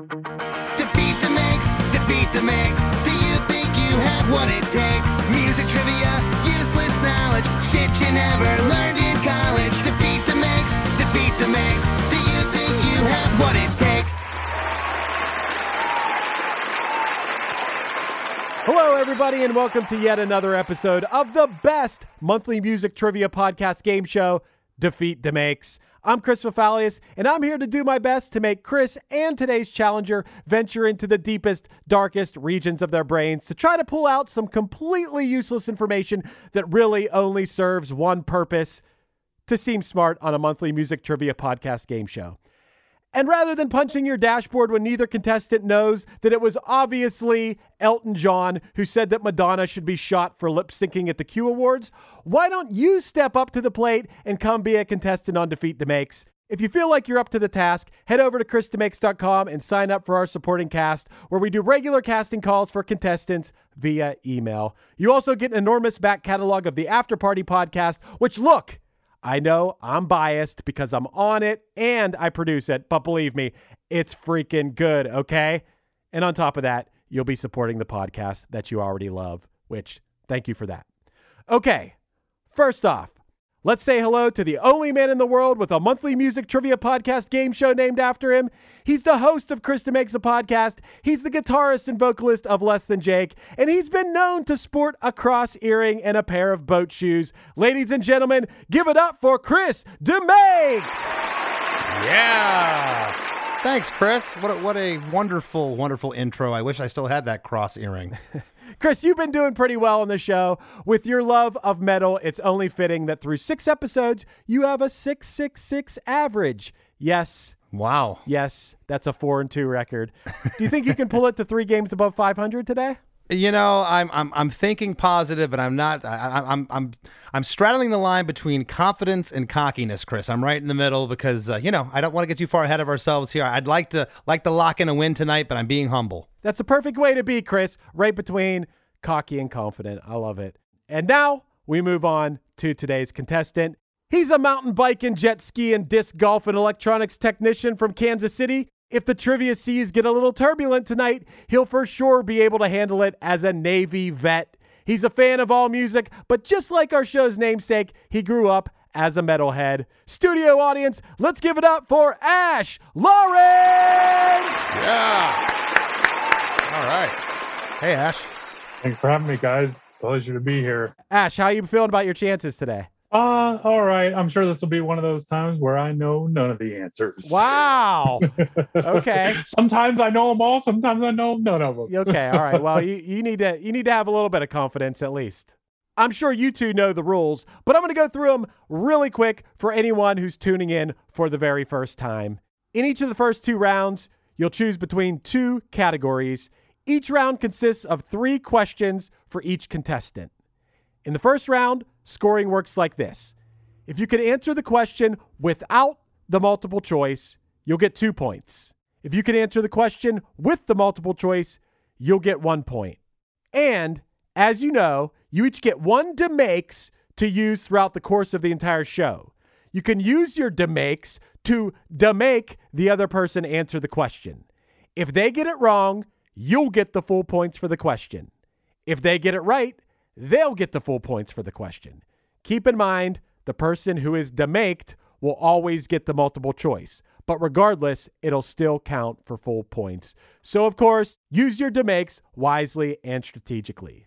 Defeat the mix, defeat the mix. Do you think you have what it takes? Music trivia, useless knowledge, shit you never learned in college. Defeat the mix, defeat the mix. Do you think you have what it takes? Hello, everybody, and welcome to yet another episode of the best monthly music trivia podcast game show, Defeat DeMakes. I'm Chris Fafalios, and I'm here to do my best to make Chris and today's challenger venture into the deepest, darkest regions of their brains to try to pull out some completely useless information that really only serves one purpose to seem smart on a monthly music trivia podcast game show. And rather than punching your dashboard when neither contestant knows that it was obviously Elton John who said that Madonna should be shot for lip syncing at the Q Awards, why don't you step up to the plate and come be a contestant on Defeat DeMakes? If you feel like you're up to the task, head over to chrisdemakes.com and sign up for our supporting cast, where we do regular casting calls for contestants via email. You also get an enormous back catalog of the After Party podcast, which look, I know I'm biased because I'm on it and I produce it, but believe me, it's freaking good, okay? And on top of that, you'll be supporting the podcast that you already love, which thank you for that. Okay, first off, let's say hello to the only man in the world with a monthly music trivia podcast game show named after him. He's the host of Chris DeMakes a Podcast. He's the guitarist and vocalist of Less Than Jake, and he's been known to sport a cross earring and a pair of boat shoes. Ladies and gentlemen, give it up for Chris DeMakes! Yeah. Thanks, Chris. What a, what a wonderful, wonderful intro. I wish I still had that cross earring. Chris, you've been doing pretty well on the show. With your love of metal, it's only fitting that through six episodes, you have a 666 average. Yes, Wow. yes, that's a four and two record. Do you think you can pull it to three games above 500 today? You know, I'm I'm I'm thinking positive, but I'm not. I, I'm I'm I'm straddling the line between confidence and cockiness, Chris. I'm right in the middle because uh, you know I don't want to get too far ahead of ourselves here. I'd like to like to lock in a win tonight, but I'm being humble. That's a perfect way to be, Chris, right between cocky and confident. I love it. And now we move on to today's contestant. He's a mountain bike and jet ski and disc golf and electronics technician from Kansas City. If the trivia seas get a little turbulent tonight, he'll for sure be able to handle it as a Navy vet. He's a fan of all music, but just like our show's namesake, he grew up as a metalhead. Studio audience, let's give it up for Ash Lawrence! Yeah. All right. Hey, Ash. Thanks for having me, guys. Pleasure to be here. Ash, how are you feeling about your chances today? Uh, all right. I'm sure this will be one of those times where I know none of the answers. Wow. Okay. sometimes I know them all. Sometimes I know none of them. Okay. All right. Well, you, you need to you need to have a little bit of confidence at least. I'm sure you two know the rules, but I'm going to go through them really quick for anyone who's tuning in for the very first time. In each of the first two rounds, you'll choose between two categories. Each round consists of three questions for each contestant. In the first round, scoring works like this. If you can answer the question without the multiple choice, you'll get two points. If you can answer the question with the multiple choice, you'll get one point. And as you know, you each get one demakes to use throughout the course of the entire show. You can use your demakes to demake the other person answer the question. If they get it wrong, you'll get the full points for the question. If they get it right, they'll get the full points for the question. Keep in mind, the person who is demaked will always get the multiple choice, but regardless, it'll still count for full points. So, of course, use your demakes wisely and strategically.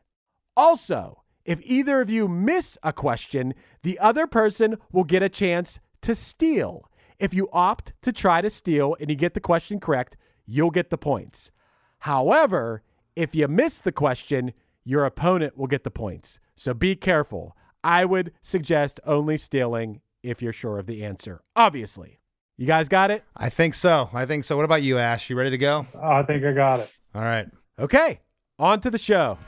Also, if either of you miss a question, the other person will get a chance to steal. If you opt to try to steal and you get the question correct, you'll get the points. However, if you miss the question, your opponent will get the points. So be careful. I would suggest only stealing if you're sure of the answer. Obviously. You guys got it? I think so. I think so. What about you, Ash? You ready to go? I think I got it. All right. Okay, on to the show.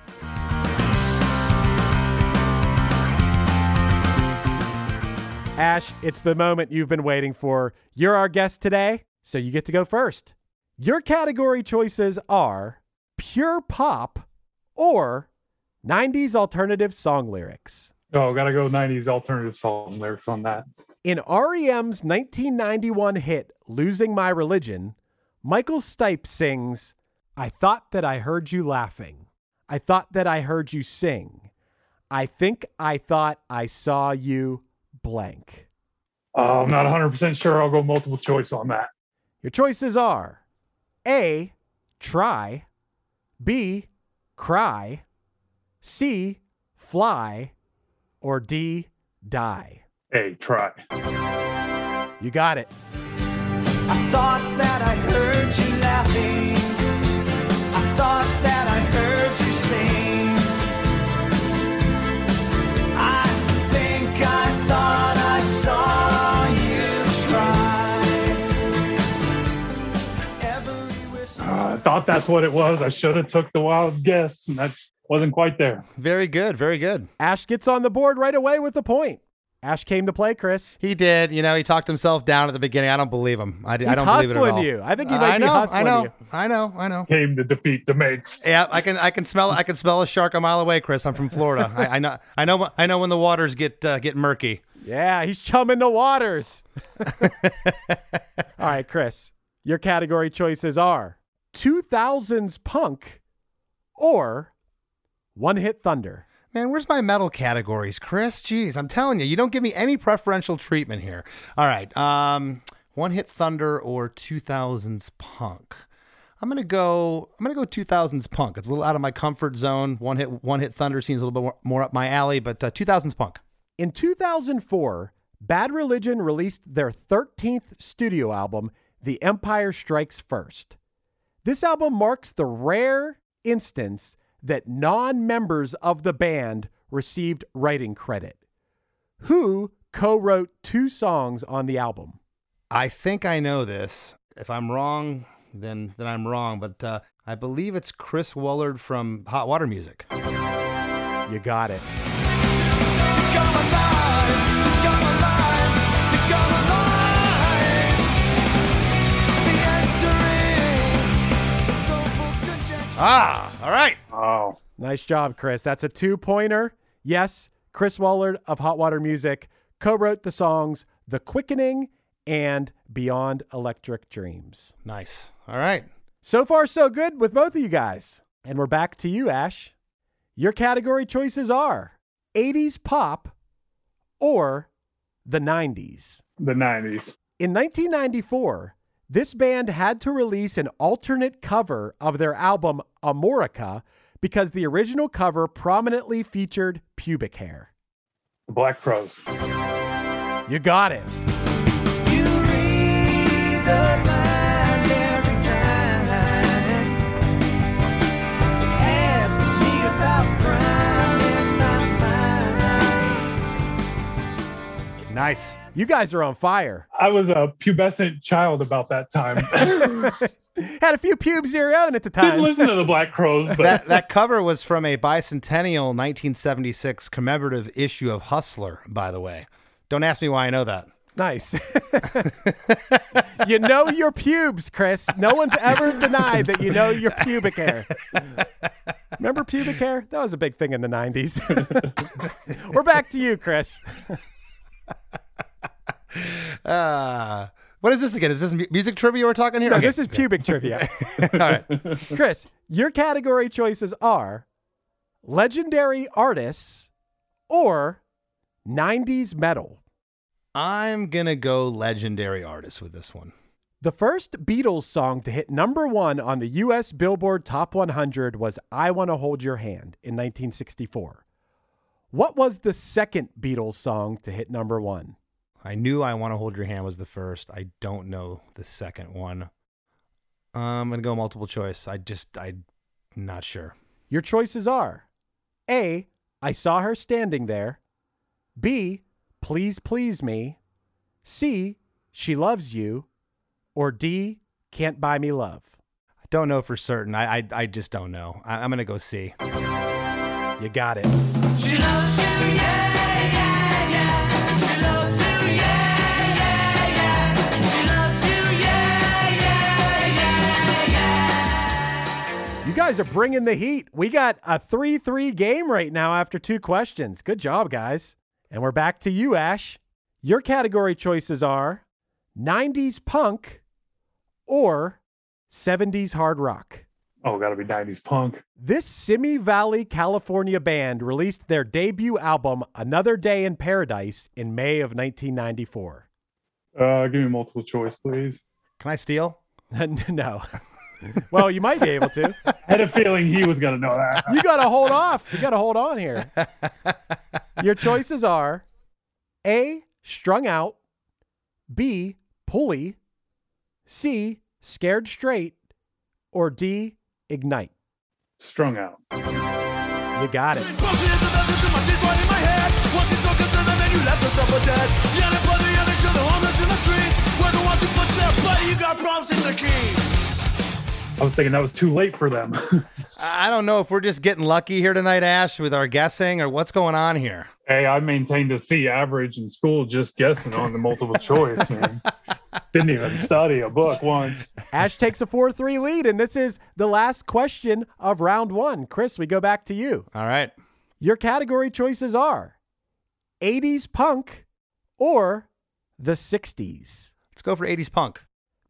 Ash, it's the moment you've been waiting for. You're our guest today, so you get to go first. Your category choices are pure pop or 90s alternative song lyrics. Oh, gotta go 90s alternative song lyrics on that. In REM's 1991 hit, Losing My Religion, Michael Stipe sings, I thought that I heard you laughing. I thought that I heard you sing. I think I thought I saw you blank. Oh, I'm not 100% sure. I'll go multiple choice on that. Your choices are A, try, B, cry, C, fly, or D, die. Hey, try. You got it. I thought that I heard you laughing. Thought that's what it was. I should have took the wild guess, and that wasn't quite there. Very good, very good. Ash gets on the board right away with the point. Ash came to play, Chris. He did. You know, he talked himself down at the beginning. I don't believe him. I, He's I don't believe it at all. hustling you. I think he might I be know, hustling I know, you. I know, I know. Came to defeat the makes. Yeah, I can, I can smell, I can smell a shark a mile away, Chris. I'm from Florida. I, I know, I know, I know when the waters get uh, get murky. Yeah, he's chumming the waters. All right, Chris, your category choices are 2000s punk or one hit thunder. Man, where's my metal categories, Chris? Jeez, I'm telling you, you don't give me any preferential treatment here. All right, um, one hit thunder or 2000s punk. I'm gonna go. I'm gonna go 2000s punk. It's a little out of my comfort zone. One hit, one hit thunder seems a little bit more, more up my alley, but uh, 2000s punk. In 2004, Bad Religion released their 13th studio album, The Empire Strikes First. This album marks the rare instance that non members of the band received writing credit. Who co wrote two songs on the album? I think I know this. If I'm wrong, then then I'm wrong. But uh, I believe it's Chris Wollard from Hot Water Music. You got it. Ah, all right. Oh, Nice job, Chris. That's a two pointer. Yes, Chris Wollard of Hot Water Music co wrote the songs The Quickening and Beyond Electric Dreams. Nice. All right. So far, so good with both of you guys. And we're back to you, Ash. Your category choices are 80s pop or the 90s. the 90s. In 1994, this band had to release an alternate cover of their album Amorica because the original cover prominently featured pubic hair. The Black Crowes. You got it. You read the mind every time. Ask me about crime in my mind. Nice. You guys are on fire. I was a pubescent child about that time. Had a few pubes of your own at the time. Didn't listen to the Black Crowes, but That that cover was from a bicentennial 1976 commemorative issue of Hustler, by the way. Don't ask me why I know that. Nice. you know your pubes, Chris. No one's ever denied that you know your pubic hair. Remember pubic hair? That was a big thing in the 90s. We're back to you, Chris. Uh, what is this again? Is this music trivia we're talking here? No, Okay. this is pubic trivia. All right. Chris, your category choices are legendary artists or 90s metal. I'm gonna go legendary artists with this one. The first Beatles song to hit number one on the U.S. Billboard Top 100 was I Want to Hold Your Hand in 1964. What was the second Beatles song to hit number one? I knew I Want to Hold Your Hand was the first. I don't know the second one. I'm gonna go multiple choice. I just I'm not sure. Your choices are A. I Saw Her Standing There, B. Please Please Me, C. She Loves You, or D. Can't Buy Me Love. I don't know for certain. I I, I just don't know. I, I'm gonna go C. You got it. She loves you, yeah, yeah, guys are bringing the heat. We got a 3 3 game right now after two questions. Good job, guys. And we're back to you, Ash. Your category choices are 90s punk or 70s hard rock? Oh, gotta be 90s punk. This Simi Valley, California band released their debut album, Another Day in Paradise, in May of 1994. Uh, give me multiple choice, please. Can I steal? no. Well, you might be able to. I had a feeling he was gonna know that. You got to hold off. You got to hold on here. Your choices are A, strung out, B, pulley, C, scared straight, or D, ignite. Strung out. You got it. I was thinking that was too late for them. I I don't know if we're just getting lucky here tonight, Ash, with our guessing or what's going on here. hey, I maintained a C average in school just guessing on the multiple choice, man. Didn't even study a book once. Ash takes a 4 3 lead, and this is the last question of round one. Chris, we go back to you. All right. Your category choices are 80s punk or the 60s. Let's go for 80s punk.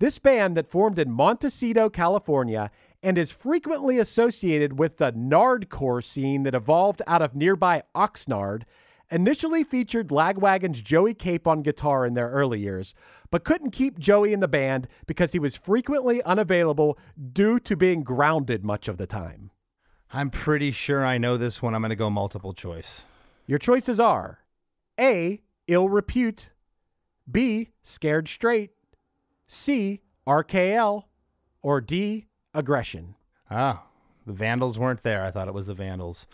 This band that formed in Montecito, California, and is frequently associated with the Nardcore scene that evolved out of nearby Oxnard, initially featured Lagwagon's Joey Cape on guitar in their early years, but couldn't keep Joey in the band because he was frequently unavailable due to being grounded much of the time. I'm pretty sure I know this one. I'm going to go multiple choice. Your choices are A. Ill repute, B. Scared straight, C. RKL, or D. Aggression. Ah, the Vandals weren't there. I thought it was the Vandals.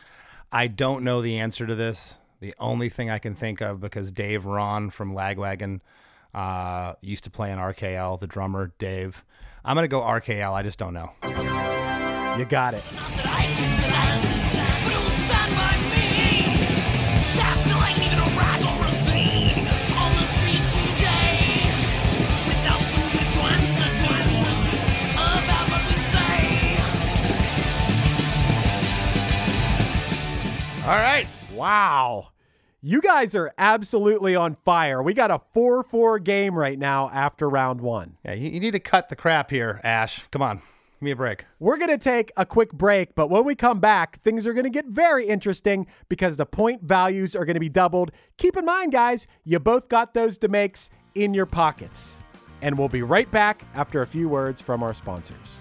I don't know the answer to this. The only thing I can think of because Dave Raun from Lagwagon uh, used to play in RKL, the drummer Dave. I'm gonna go RKL. I just don't know. You got it. All right. Wow. You guys are absolutely on fire. We got a 4 4 game right now after round one. Yeah, you, you need to cut the crap here, Ash. Come on, give me a break. We're going to take a quick break, but when we come back, things are going to get very interesting because the point values are going to be doubled. Keep in mind, guys, you both got those demakes in your pockets. And we'll be right back after a few words from our sponsors.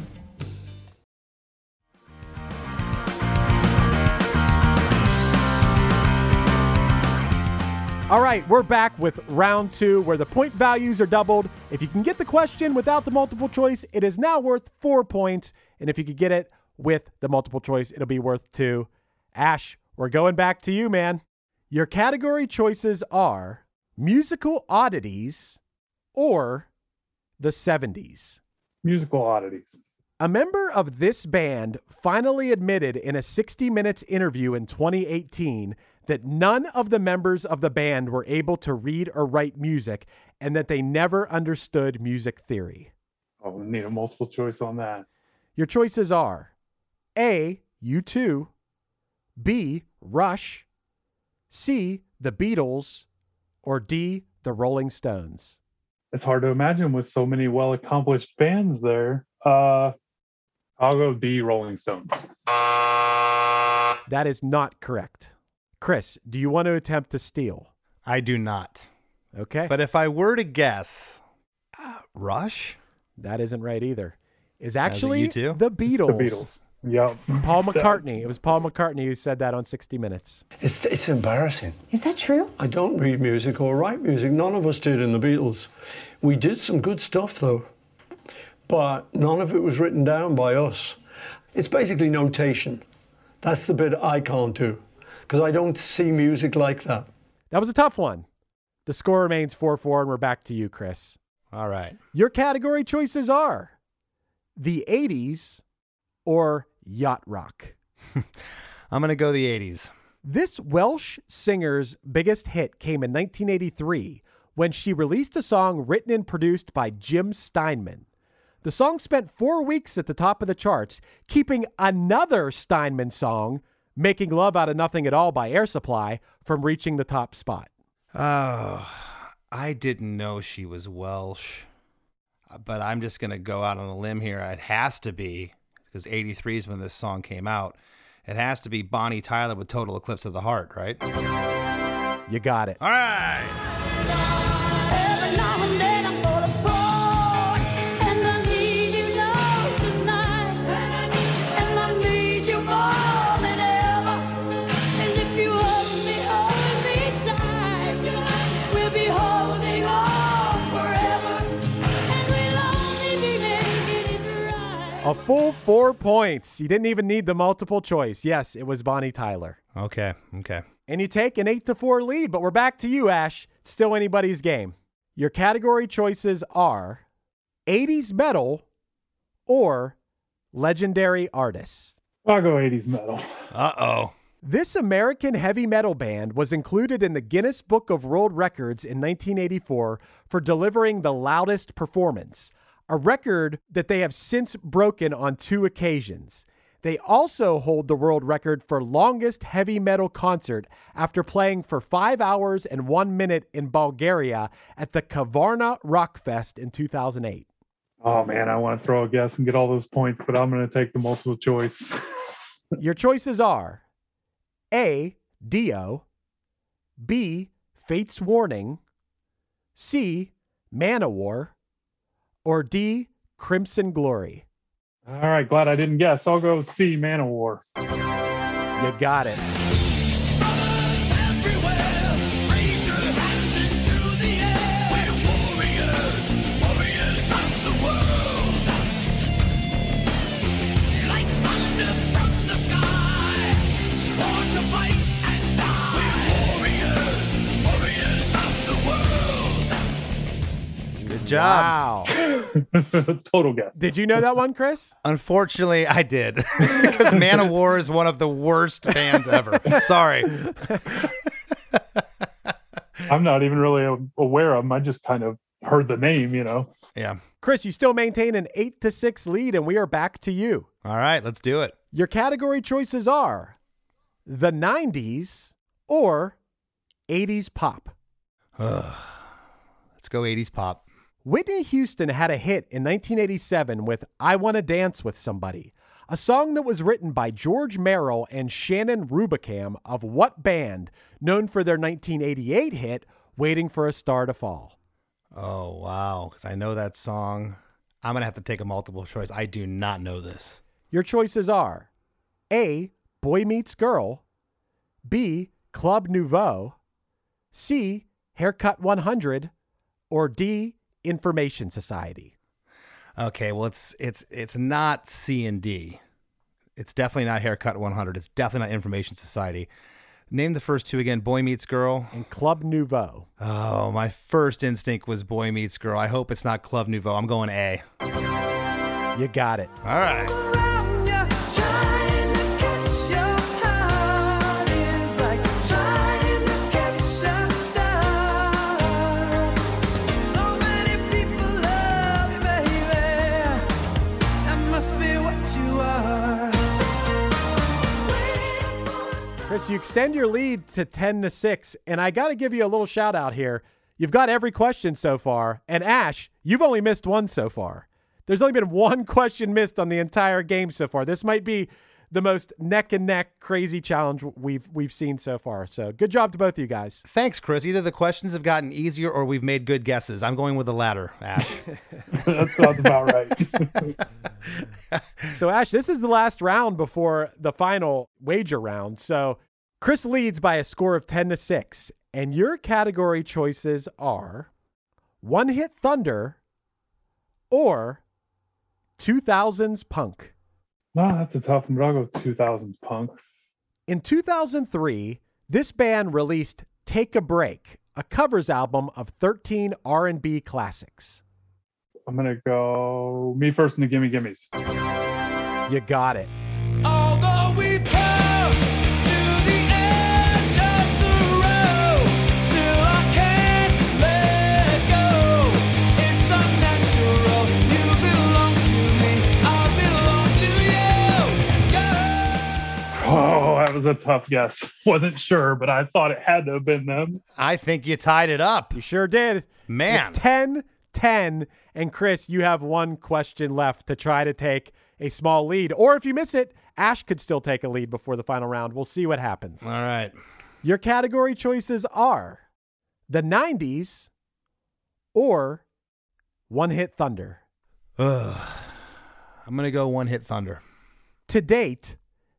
All right, we're back with round two where the point values are doubled. If you can get the question without the multiple choice, it is now worth four points. And if you could get it with the multiple choice, it'll be worth two. Ash, we're going back to you, man. Your category choices are musical oddities or the 70s. Musical oddities. A member of this band finally admitted in a 60 Minutes interview in 2018 that none of the members of the band were able to read or write music and that they never understood music theory. Oh, we need a multiple choice on that. Your choices are A, U2, B, Rush, C, The Beatles, or D, The Rolling Stones. It's hard to imagine with so many well accomplished bands there. Uh I'll go D Rolling Stones. That is not correct. Chris, do you want to attempt to steal? I do not. Okay. But if I were to guess, uh, Rush? that isn't right either. Is actually U2? the Beatles. The Beatles. Yep. Paul McCartney. It was Paul McCartney who said that on 60 Minutes. It's, it's embarrassing. Is that true? I don't read music or write music. None of us did in the Beatles. We did some good stuff though, but none of it was written down by us. It's basically notation. That's the bit I can't do because I don't see music like that. That was a tough one. The score remains 4 4, and we're back to you, Chris. All right. Your category choices are the 80s or yacht rock. I'm going to go the 80s. This Welsh singer's biggest hit came in 1983 when she released a song written and produced by Jim Steinman. The song spent four weeks at the top of the charts, keeping another Steinman song, Making Love Out of Nothing at All by Air Supply, from reaching the top spot. Oh, I didn't know she was Welsh, but I'm just going to go out on a limb here. It has to be, because 83 is when this song came out. It has to be Bonnie Tyler with Total Eclipse of the Heart, right? You got it. All right. A full four points. You didn't even need the multiple choice. Yes, it was Bonnie Tyler. Okay. Okay. And you take an 8 to 4 lead, but we're back to you, Ash. It's still anybody's game. Your category choices are 80s metal or legendary artists. I'll go 80s metal. Uh oh. This American heavy metal band was included in the Guinness Book of World Records in 1984 for delivering the loudest performance, a record that they have since broken on two occasions. They also hold the world record for longest heavy metal concert after playing for five hours and one minute in Bulgaria at the Kavarna Rock Fest in 2008. Oh man, I want to throw a guess and get all those points, but I'm going to take the multiple choice. Your choices are A. Dio, B. Fates Warning, C. Manowar, or D. Crimson Glory. All right, glad I didn't guess. I'll go C, Manowar. You got it. Like thunder from the sky. Sworn to fight and die. Warriors, warriors of the world. Good job. Wow. Total guess. Did you know that one, Chris? Unfortunately, I did. Because Manowar is one of the worst bands ever. Sorry. I'm not even really aware of them. I just kind of heard the name, you know. Yeah. Chris, you still maintain an 8 to 6 lead, and we are back to you. All right, let's do it. Your category choices are the 90s or 80s pop. Let's go 80s pop. Whitney Houston had a hit in 1987 with I Want to Dance with Somebody, a song that was written by George Merrill and Shannon Rubicam of what band, known for their 1988 hit Waiting for a Star to Fall? Oh, wow. Because I know that song. I'm going to have to take a multiple choice. I do not know this. Your choices are A. Boy Meets Girl, B. Club Nouveau, C. Haircut 100, or D. Information Society. Okay, well, it's it's it's not C and D. It's definitely not Haircut 100. It's definitely not Information Society. Name the first two again. Boy Meets Girl. And Club Nouveau. Oh, my first instinct was Boy Meets Girl. I hope it's not Club Nouveau. I'm going A. You got it. All right. Extend your lead to 10 to 6, and I got to give you a little shout out here. You've got every question so far, and Ash, you've only missed one so far. There's only been one question missed on the entire game so far. This might be the most neck and neck crazy challenge we've we've seen so far. So, good job to both of you guys. Thanks, Chris. Either the questions have gotten easier or we've made good guesses. I'm going with the latter, Ash. that sounds about right. So, Ash, this is the last round before the final wager round. So, Chris leads by a score of 10 to 6, and your category choices are One Hit Thunder or 2000s Punk. no, that's a tough one, but I'll go 2000s punk. In 2003, this band released Take a Break, a covers album of 13 R&B classics. I'm gonna go me first and the gimme gimmes. You got it. That was a tough guess. Wasn't sure, but I thought it had to have been them. I think you tied it up. You sure did. Man. It's 10 10. And Chris, you have one question left to try to take a small lead. Or if you miss it, Ash could still take a lead before the final round. We'll see what happens. All right. Your category choices are the 90s or One Hit Thunder. Ugh. I'm going to go one hit thunder. To date,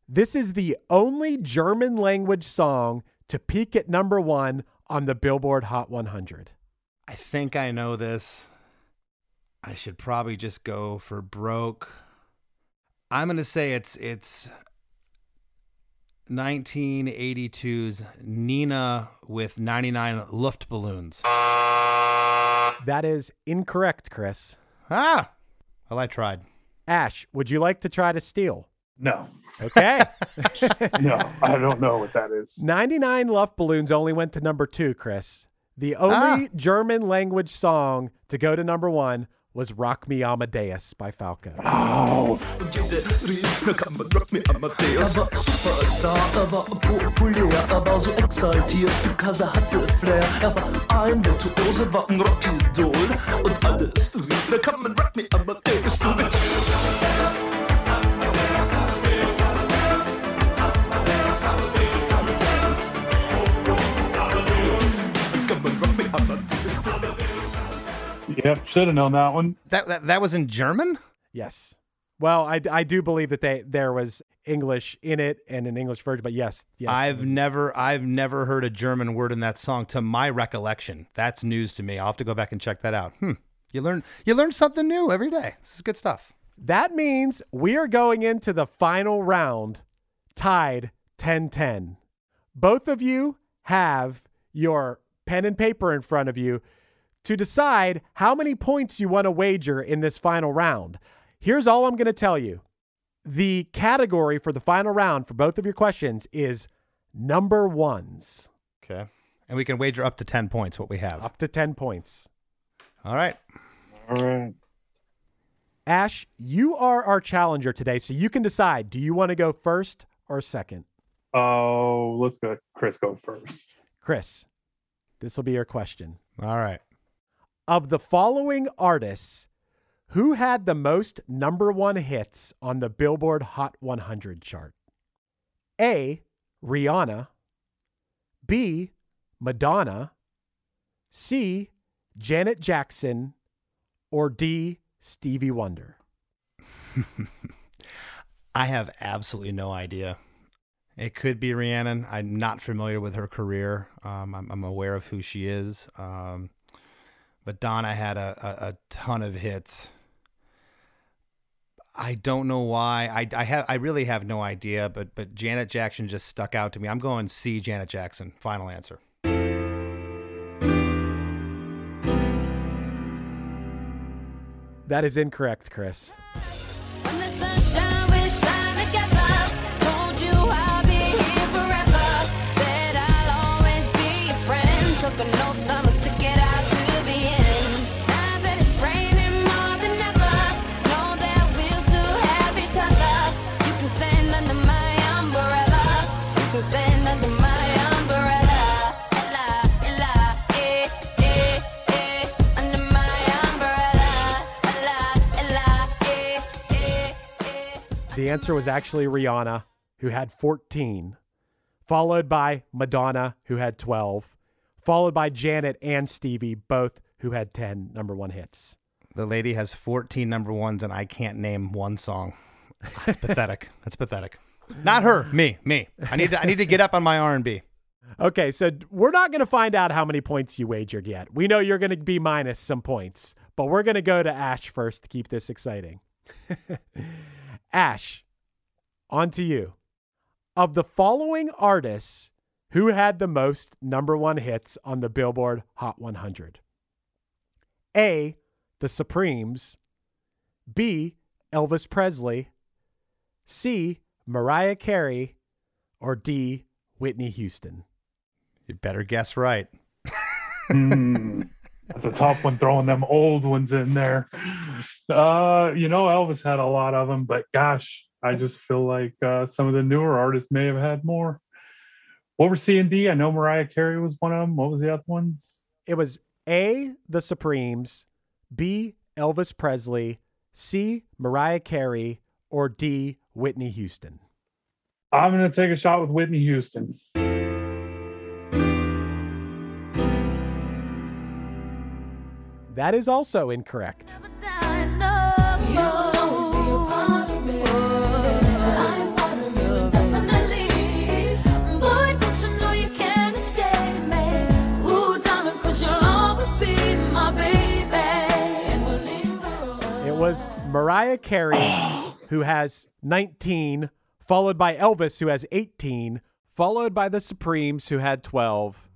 this is the only German language song to peak at number one on the Billboard Hot 100. I think I know this. I should probably just go for broke. I'm going to say it's it's 1982's Nena with 99 Luftballons. That is incorrect, Chris. Ah. Well, I tried. Ash, would you like to try to steal? No, Okay. no, I don't know what that is. 99 Luft Balloons only went to number two, Chris. The only ah. German language song to go to number one was Rock Me Amadeus by Falco. Oh, yep, should have known that one. That, that that was in German? Yes. Well, I, I do believe that they there was English in it and an English version, but yes, yes. I've never I've never heard a German word in that song to my recollection. That's news to me. I'll have to go back and check that out. Hmm. You learn you learn something new every day. This is good stuff. that means we are going into the final round tied 10-10. Both of you have your pen and paper in front of you to decide how many points you want to wager in this final round. Here's all I'm going to tell you. The category for the final round for both of your questions is number ones, Okay. And we can wager up to 10 points what we have. up to 10 points. All right. All right. Ash, you are our challenger today, so you can decide do you want to go first or second? Oh, let's go. Chris, go first. Chris, this will be your question. All right. Of the following artists, who had the most number one hits on the Billboard Hot 100 chart? A. Rihanna. B. Madonna. C. Janet Jackson. Or D. Stevie Wonder. I have absolutely no idea. It could be Rihanna. I'm not familiar with her career. Um, I'm, I'm aware of who she is. Um, but Donna had a, a, a ton of hits. I don't know why. I, I have I really have no idea. But but Janet Jackson just stuck out to me. I'm going C. Janet Jackson. Final answer. That is incorrect, Chris. The answer was actually Rihanna, who had 14, followed by Madonna, who had 12, followed by Janet and Stevie, both who had 10 number one hits. The lady has 14 number ones, and I can't name one song. That's pathetic. That's pathetic. Not her. Me. Me. I need to. I need to get up on my R and B. Okay, so we're not going to find out how many points you wagered yet. We know you're going to be minus some points, but we're going to go to Ash first to keep this exciting. Ash, on to you. Of the following artists Who had the most number one hits on the Billboard Hot 100? A. The Supremes. B. Elvis Presley. C. Mariah Carey. Or D. Whitney Houston. You better guess right. Hmm. At the top one, throwing them old ones in there. Uh, you know, Elvis had a lot of them, but gosh, I just feel like uh, some of the newer artists may have had more. What were C and D? I know Mariah Carey was one of them. What was the other one? It was A. The Supremes. B. Elvis Presley. C. Mariah Carey. Or D. Whitney Houston. I'm gonna take a shot with Whitney Houston. That is also incorrect. It was Mariah Carey, who has 19, followed by Elvis, who has 18, followed by the Supremes, who had 12,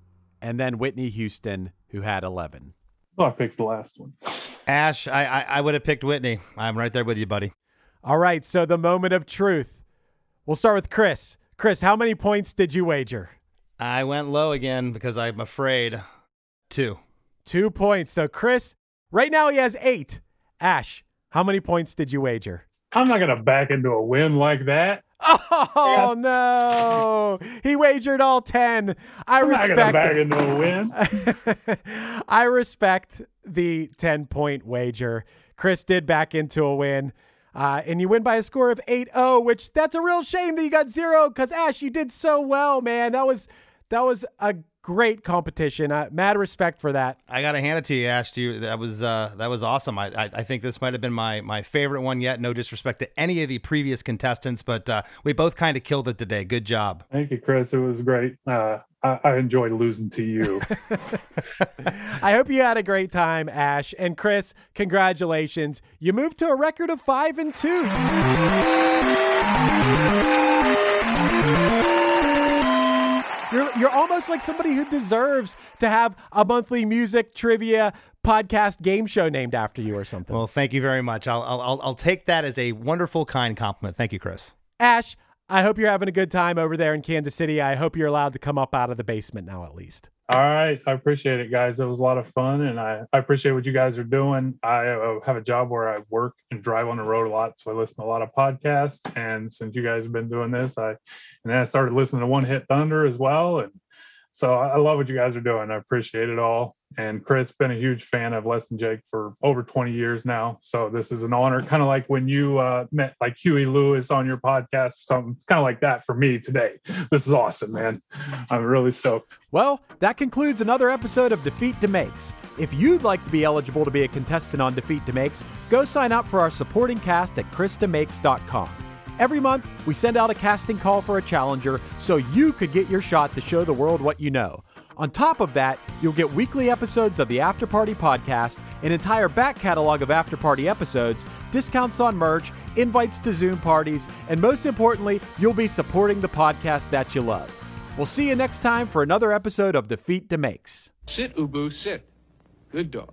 and then Whitney Houston, who had 11. So I picked the last one. Ash, I I, I would have picked Whitney. I'm right there with you, buddy. All right, so the moment of truth. We'll start with Chris. Chris, how many points did you wager? I went low again because I'm afraid. Two. Two points. So, Chris, right now he has eight. Ash, how many points did you wager? I'm not gonna back into a win like that. Oh, no. He wagered all 10. I I'm not gonna respect back into a win. I respect the 10 point wager. Chris did back into a win. Uh, and you win by a score of 8-0, which that's a real shame that you got zero because Ash, you did so well, man. That was that was a great competition. Uh, mad respect for that. I gotta hand it to you, Ash. To you, that was uh, that was awesome. I, I I think this might have been my my favorite one yet. No disrespect to any of the previous contestants, but uh, we both kind of killed it today. Good job. Thank you, Chris. It was great. Uh, I, I enjoyed losing to you. I hope you had a great time, Ash. And Chris, congratulations. You moved to a record of five and two. Almost like somebody who deserves to have a monthly music trivia podcast game show named after you or something. Well, thank you very much. I'll I'll I'll- I'll take that as a wonderful, kind compliment. Thank you, Chris. Ash, I hope you're having a good time over there in Kansas City. I hope you're allowed to come up out of the basement now, at least. All right. I appreciate it, guys. It was a lot of fun, and I, I appreciate what you guys are doing. I uh, have a job where I work and drive on the road a lot, so I listen to a lot of podcasts. And since you guys have been doing this, I and then I started listening to One Hit Thunder as well. And so I love what you guys are doing. I appreciate it all. And Chris, been a huge fan of Less Than Jake for over 20 years now. So this is an honor, kind of like when you uh, met like Huey Lewis on your podcast, or something kind of like that for me today. This is awesome, man. I'm really stoked. Well, that concludes another episode of Defeat DeMakes. If you'd like to be eligible to be a contestant on Defeat DeMakes, go sign up for our supporting cast at chrisdemakes.com. Every month, we send out a casting call for a challenger so you could get your shot to show the world what you know. On top of that, you'll get weekly episodes of the After Party podcast, an entire back catalog of After Party episodes, discounts on merch, invites to Zoom parties, and most importantly, you'll be supporting the podcast that you love. We'll see you next time for another episode of Defeat DeMakes. Sit, Ubu, sit. Good dog.